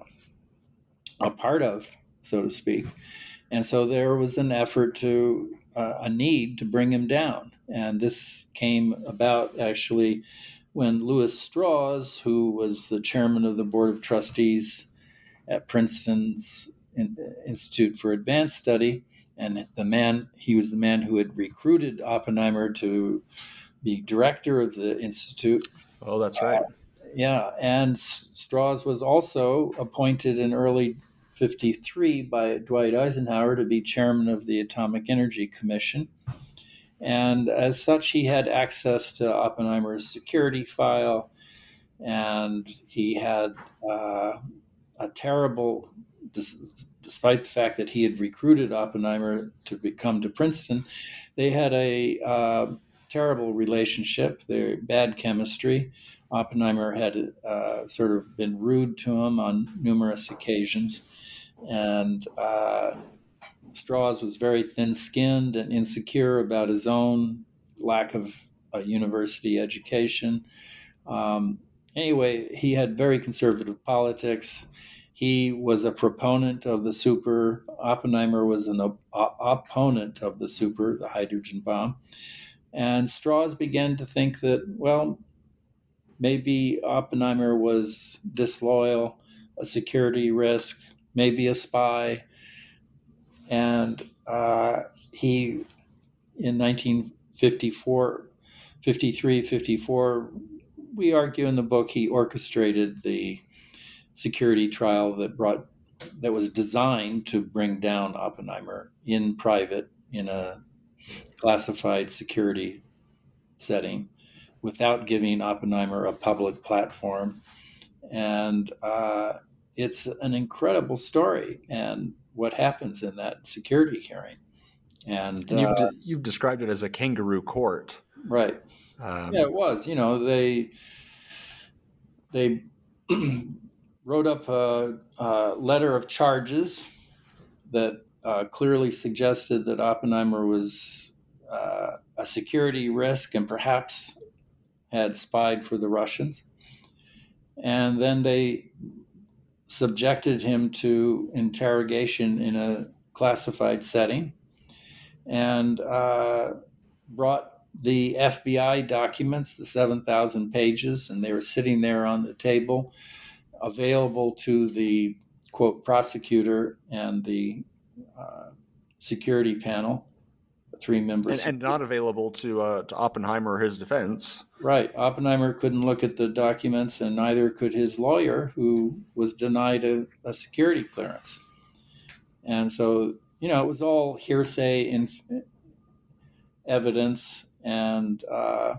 B: a part of, so to speak. And so there was an effort to, uh, a need to bring him down. And this came about actually when Lewis Strauss, who was the chairman of the Board of Trustees at Princeton's Institute for Advanced Study, and the man he was the man who had recruited Oppenheimer to be director of the institute.
A: Oh, that's right. Uh,
B: yeah, and Strauss was also appointed in early 53 by Dwight Eisenhower to be chairman of the Atomic Energy Commission. And as such, he had access to Oppenheimer's security file, and he had uh, a terrible, despite the fact that he had recruited Oppenheimer to come to Princeton, they had a uh, terrible relationship. They're bad chemistry. Oppenheimer had uh, sort of been rude to him on numerous occasions, and uh, Strauss was very thin skinned and insecure about his own lack of a university education. Um, anyway, he had very conservative politics. He was a proponent of the super. Oppenheimer was an op- opponent of the super, the hydrogen bomb. And Strauss began to think that, well, maybe Oppenheimer was disloyal, a security risk, maybe a spy. And uh, he in 1954 53 54 we argue in the book he orchestrated the security trial that brought that was designed to bring down oppenheimer in private in a classified security setting without giving oppenheimer a public platform and uh, it's an incredible story and what happens in that security hearing. And,
A: and you've, uh, de- you've, described it as a kangaroo court,
B: right? Um, yeah, it was. You know, they they wrote up a, a, letter of charges that uh, clearly suggested that Oppenheimer was uh, a security risk and perhaps had spied for the Russians. And then they subjected him to interrogation in a classified setting and uh, brought the FBI documents, the 7,000 pages, and they were sitting there on the table, available to the quote prosecutor and the uh, security panel three members.
A: And, and not available to, uh, to Oppenheimer or his defense.
B: Right. Oppenheimer couldn't look at the documents, and neither could his lawyer, who was denied a, a security clearance. And so, you know, it was all hearsay and evidence, and uh,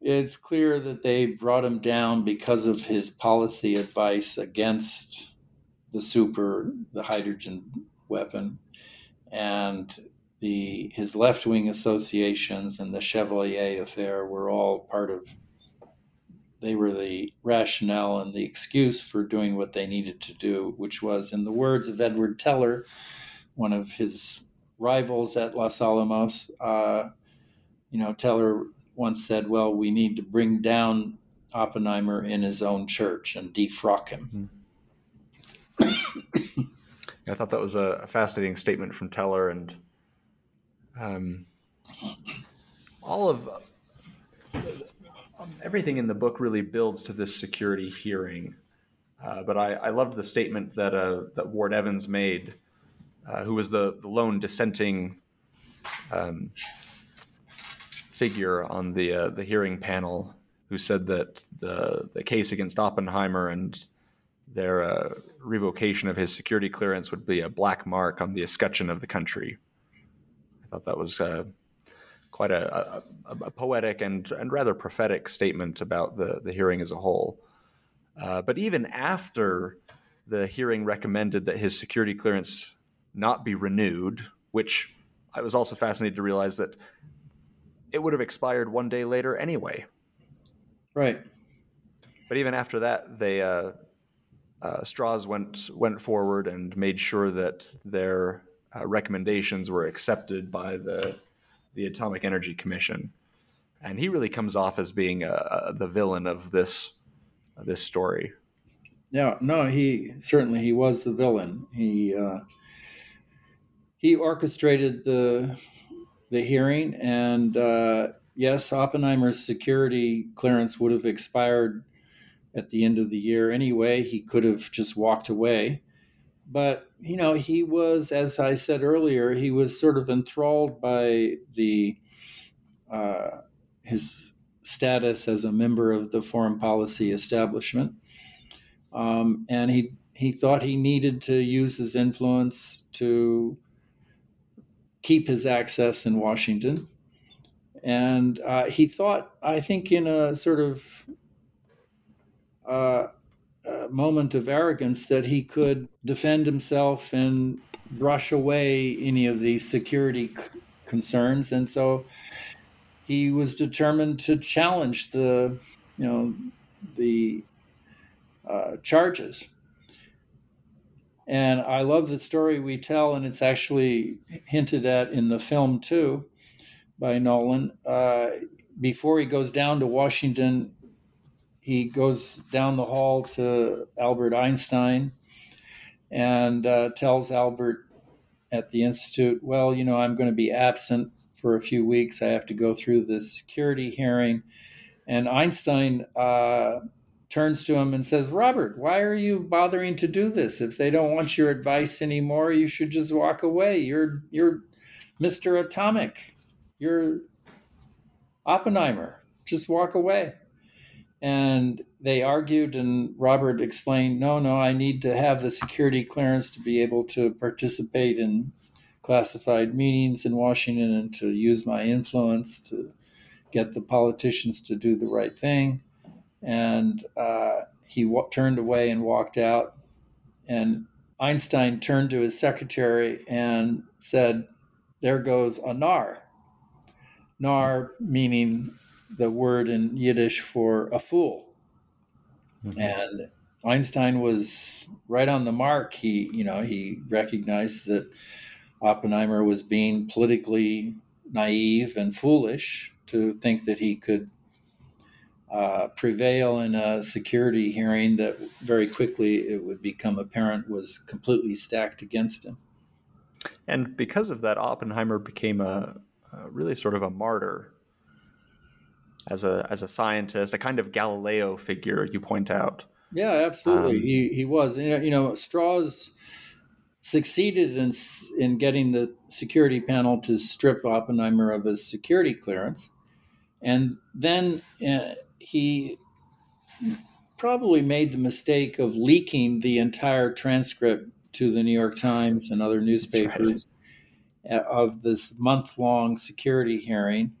B: it's clear that they brought him down because of his policy advice against the super, the hydrogen weapon. And the his left wing associations and the Chevalier affair were all part of. They were the rationale and the excuse for doing what they needed to do, which was, in the words of Edward Teller, one of his rivals at Los Alamos, uh, you know, Teller once said, "Well, we need to bring down Oppenheimer in his own church and defrock him."
A: Mm-hmm. I thought that was a fascinating statement from Teller, and um, all of everything in the book really builds to this security hearing. Uh, but I, I, loved the statement that uh, that Ward Evans made, uh, who was the, the lone dissenting um, figure on the uh, the hearing panel, who said that the the case against Oppenheimer and their uh, revocation of his security clearance would be a black mark on the escutcheon of the country. I thought that was uh, quite a, a, a, poetic and, and rather prophetic statement about the, the hearing as a whole. Uh, but even after the hearing recommended that his security clearance not be renewed, which I was also fascinated to realize that it would have expired one day later anyway.
B: Right.
A: But even after that, they uh, uh, Strauss went went forward and made sure that their uh, recommendations were accepted by the the Atomic Energy Commission, and he really comes off as being uh, uh, the villain of this this story.
B: Yeah, no, he certainly he was the villain. He uh, he orchestrated the the hearing, and uh, yes, Oppenheimer's security clearance would have expired at the end of the year anyway. He could have just walked away. But you know he was as i said earlier he was sort of enthralled by the uh, his status as a member of the foreign policy establishment. Um, and he he thought he needed to use his influence to keep his access in washington. And uh, he thought i think in a sort of uh, moment of arrogance that he could defend himself and brush away any of these security c- concerns. And so he was determined to challenge the, you know, the uh, charges. And I love the story we tell, and it's actually hinted at in the film too by Nolan. Uh, before he goes down to Washington, he goes down the hall to Albert Einstein and uh, tells Albert at the Institute, Well, you know, I'm going to be absent for a few weeks. I have to go through this security hearing. And Einstein uh, turns to him and says, Robert, why are you bothering to do this? If they don't want your advice anymore, you should just walk away. You're, you're Mr. Atomic. You're Oppenheimer. Just walk away. And they argued, and Robert explained, no, no, I need to have the security clearance to be able to participate in classified meetings in Washington and to use my influence to get the politicians to do the right thing. And uh, he w- turned away and walked out. And Einstein turned to his secretary and said, There goes a nar. Nar meaning the word in Yiddish for a fool. Mm-hmm. And Einstein was right on the mark. He, you know, he recognized that Oppenheimer was being politically naive and foolish to think that he could uh, prevail in a security hearing that very quickly it would become apparent was completely stacked against him.
A: And because of that, Oppenheimer became a, a really sort of a martyr as a as a scientist, a kind of Galileo figure. You point out.
B: Yeah, absolutely. Um, he he was. You know, Strauss succeeded in in getting the security panel to strip Oppenheimer of his security clearance, and then uh, he probably made the mistake of leaking the entire transcript to the New York Times and other newspapers right. of this month long security hearing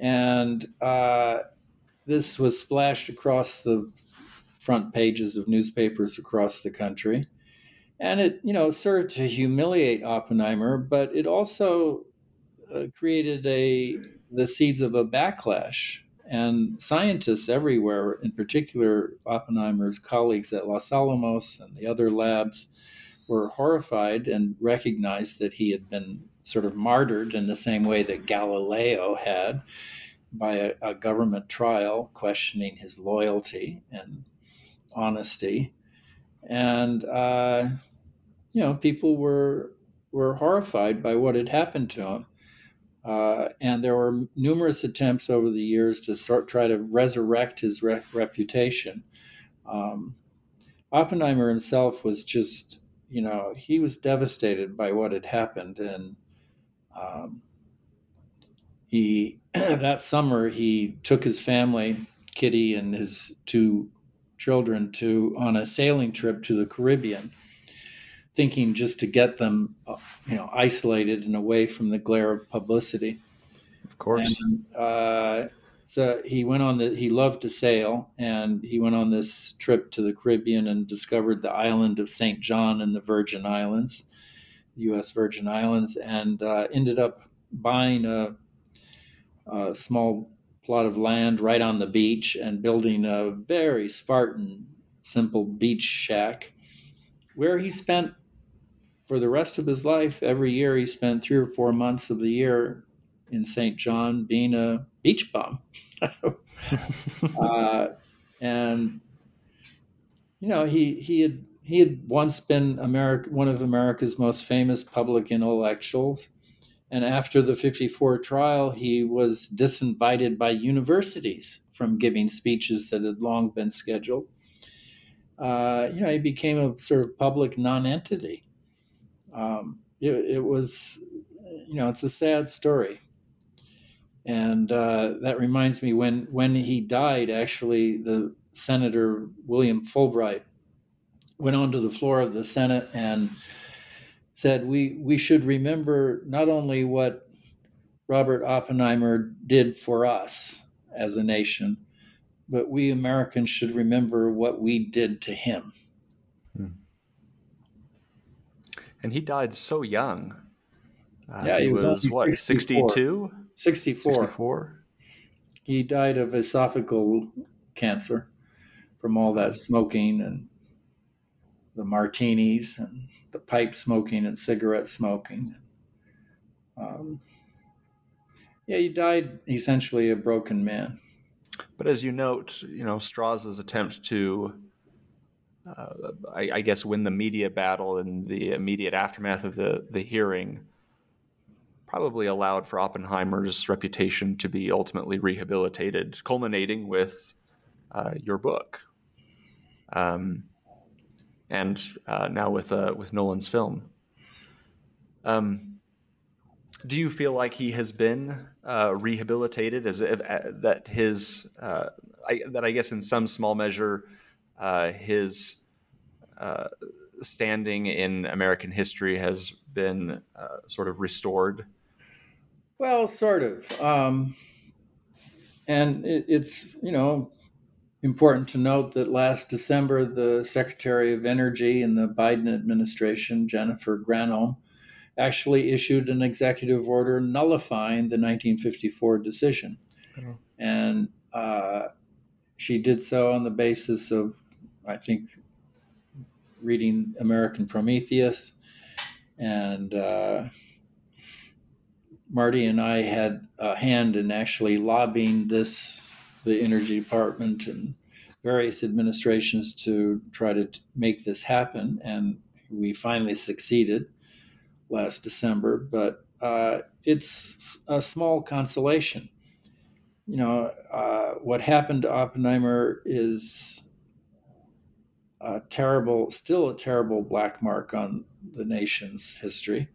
B: and uh, this was splashed across the front pages of newspapers across the country. And it, you know, served to humiliate Oppenheimer, but it also uh, created a the seeds of a backlash. And scientists everywhere, in particular Oppenheimer's colleagues at Los Alamos and the other labs, were horrified and recognized that he had been sort of martyred in the same way that Galileo had by a, a government trial questioning his loyalty and honesty. And, uh, you know, people were, were horrified by what had happened to him. Uh, and there were numerous attempts over the years to start try to resurrect his re- reputation. Um, Oppenheimer himself was just, you know, he was devastated by what had happened, and um, he that summer he took his family, Kitty and his two children, to on a sailing trip to the Caribbean thinking just to get them, uh, you know, isolated and away from the glare of publicity.
A: Of course.
B: And, uh, so he went on the. He loved to sail, and he went on this trip to the Caribbean and discovered the island of Saint John in the Virgin Islands, U.S. Virgin Islands, and uh, ended up buying a, a small plot of land right on the beach and building a very Spartan, simple beach shack, where he spent for the rest of his life, every year he spent three or four months of the year in St. John being a beach bum. uh, and you know, he he had he had once been America, one of America's most famous public intellectuals. And after the 54 trial, he was disinvited by universities from giving speeches that had long been scheduled. Uh, you know, he became a sort of public nonentity um, it, it, was, you know, it's a sad story. And uh, that reminds me when when he died, actually, the Senator William Fulbright went onto the floor of the Senate and said, "We we should remember not only what Robert Oppenheimer did for us as a nation, but we Americans should remember what we did to him." Hmm
A: and he died so young.
B: Uh, yeah, he, he was, was what
A: 62?
B: 64.
A: 64.
B: He died of esophageal cancer from all that smoking and the martinis and the pipe smoking and cigarette smoking. Um, yeah, he died essentially a broken man.
A: But as you note, you know Strauss's attempt to uh, I, I, guess, win the media battle in the immediate aftermath of the, the hearing probably allowed for Oppenheimer's reputation to be ultimately rehabilitated, culminating with uh, your book. Um, and uh, now with uh, with Nolan's film. Um, do you feel like he has been uh, rehabilitated, as if uh, that his I, that I guess in some small measure uh, his uh, standing in American history has been uh, sort of restored?
B: Well, sort of. Um, and it, it's, you know, important to note that last December, the Secretary of Energy in the Biden administration, Jennifer Granholm, actually issued an executive order nullifying the 1954 decision. Oh. And uh, she did so on the basis of I think reading American Prometheus, and uh, Marty and I had a hand in actually lobbying this, the Energy Department and various administrations to try to make this happen, and we finally succeeded last December. But uh, it's a small consolation. You know, uh, what happened to Oppenheimer is a terrible, still a terrible black mark on the nation's history.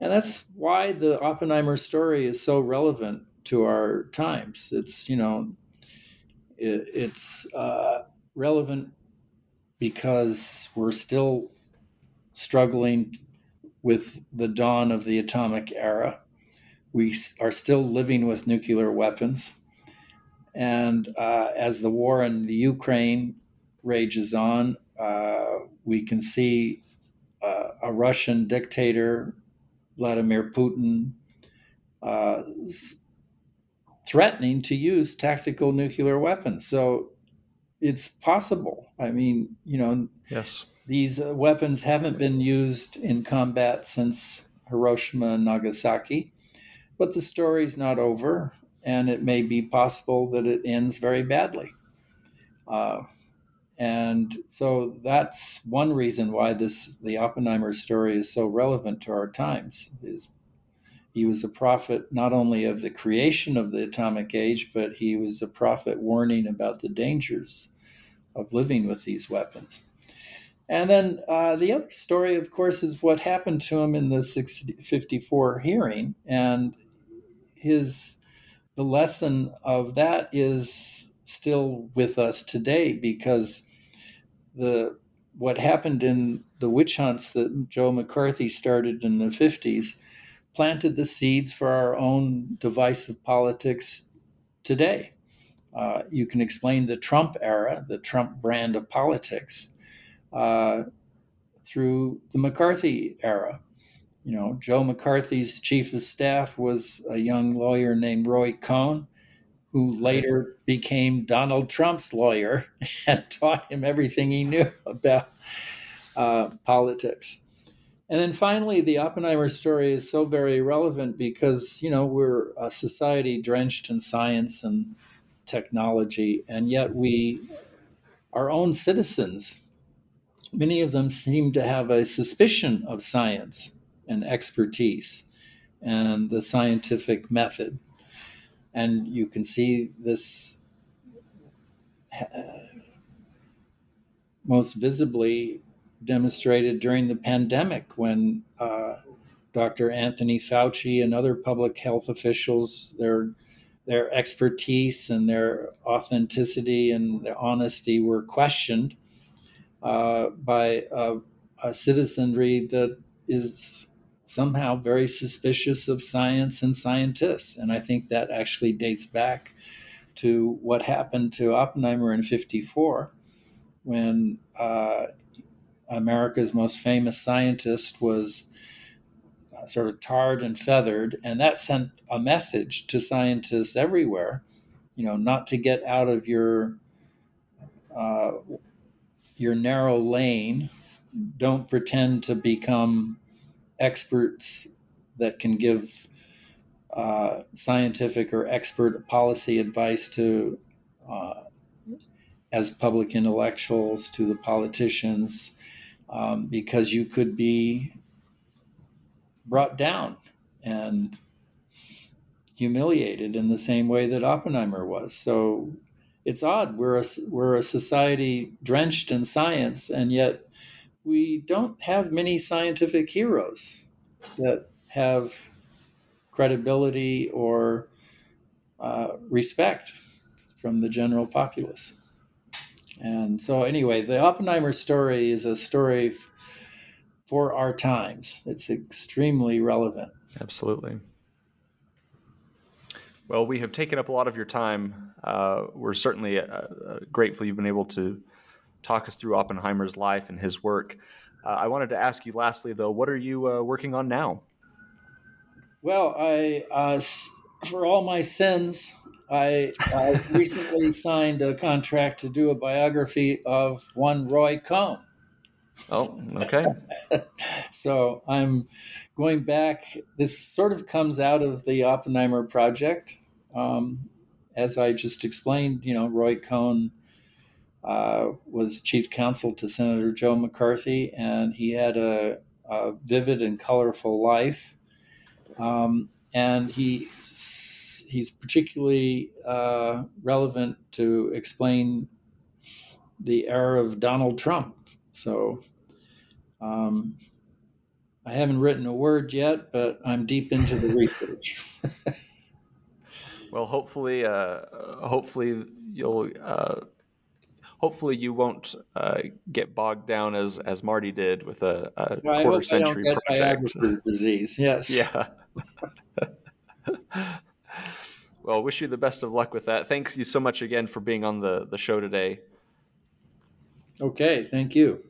B: And that's why the Oppenheimer story is so relevant to our times. It's, you know, it, it's uh, relevant because we're still struggling with the dawn of the atomic era. We are still living with nuclear weapons. And uh, as the war in the Ukraine rages on. Uh, we can see uh, a Russian dictator, Vladimir Putin, uh, threatening to use tactical nuclear weapons. So it's possible. I mean, you know,
A: yes,
B: these uh, weapons haven't been used in combat since Hiroshima and Nagasaki, but the story's not over, and it may be possible that it ends very badly. Uh, and so that's one reason why this the Oppenheimer story is so relevant to our times is he was a prophet not only of the creation of the atomic age, but he was a prophet warning about the dangers of living with these weapons. And then uh, the other story, of course, is what happened to him in the 654 hearing. And his the lesson of that is still with us today because the what happened in the witch hunts that Joe McCarthy started in the 50s planted the seeds for our own divisive politics today. Uh, you can explain the Trump era, the Trump brand of politics, uh, through the McCarthy era. You know, Joe McCarthy's chief of staff was a young lawyer named Roy Cohn, who later became Donald Trump's lawyer and taught him everything he knew about uh, politics. And then finally, the Oppenheimer story is so very relevant because, you know, we're a society drenched in science and technology, and yet we, our own citizens, many of them seem to have a suspicion of science and expertise and the scientific method. And you can see this uh, most visibly demonstrated during the pandemic when uh, Dr. Anthony Fauci and other public health officials, their their expertise and their authenticity and their honesty were questioned uh, by a, a citizenry that is somehow very suspicious of science and scientists. And I think that actually dates back to what happened to Oppenheimer in 54 when uh, America's most famous scientist was uh, sort of tarred and feathered, and that sent a message to scientists everywhere, you know, not to get out of your uh, your narrow lane. Don't pretend to become experts that can give uh, scientific or expert policy advice to uh, as public intellectuals to the politicians um, because you could be brought down and humiliated in the same way that Oppenheimer was. So it's odd. We're a, we're a society drenched in science, and yet we don't have many scientific heroes that have credibility or uh, respect from the general populace. And so, anyway, the Oppenheimer story is a story f- for our times. It's extremely relevant.
A: Absolutely. Well, we have taken up a lot of your time. Uh, we're certainly uh, uh, grateful you've been able to talk us through Oppenheimer's life and his work. Uh, I wanted to ask you, lastly, though, what are you uh, working on now?
B: Well, I, uh, for all my sins, I, I recently signed a contract to do a biography of one Roy Cohn.
A: Oh, okay.
B: so I'm going back. This sort of comes out of the Oppenheimer project. Um, as I just explained, you know, Roy Cohn uh, was chief counsel to Senator Joe McCarthy, and he had a, a vivid and colorful life. Um, and he he's particularly uh, relevant to explain the era of Donald Trump. So um, I haven't written a word yet, but I'm deep into the research.
A: well, hopefully, uh, hopefully you'll. Uh, hopefully, you won't uh, get bogged down as as Marty did with a, a well, quarter century project.
B: disease, yes.
A: Yeah. Well, wish you the best of luck with that. Thanks you so much again for being on the, the show today.
B: Okay, thank you.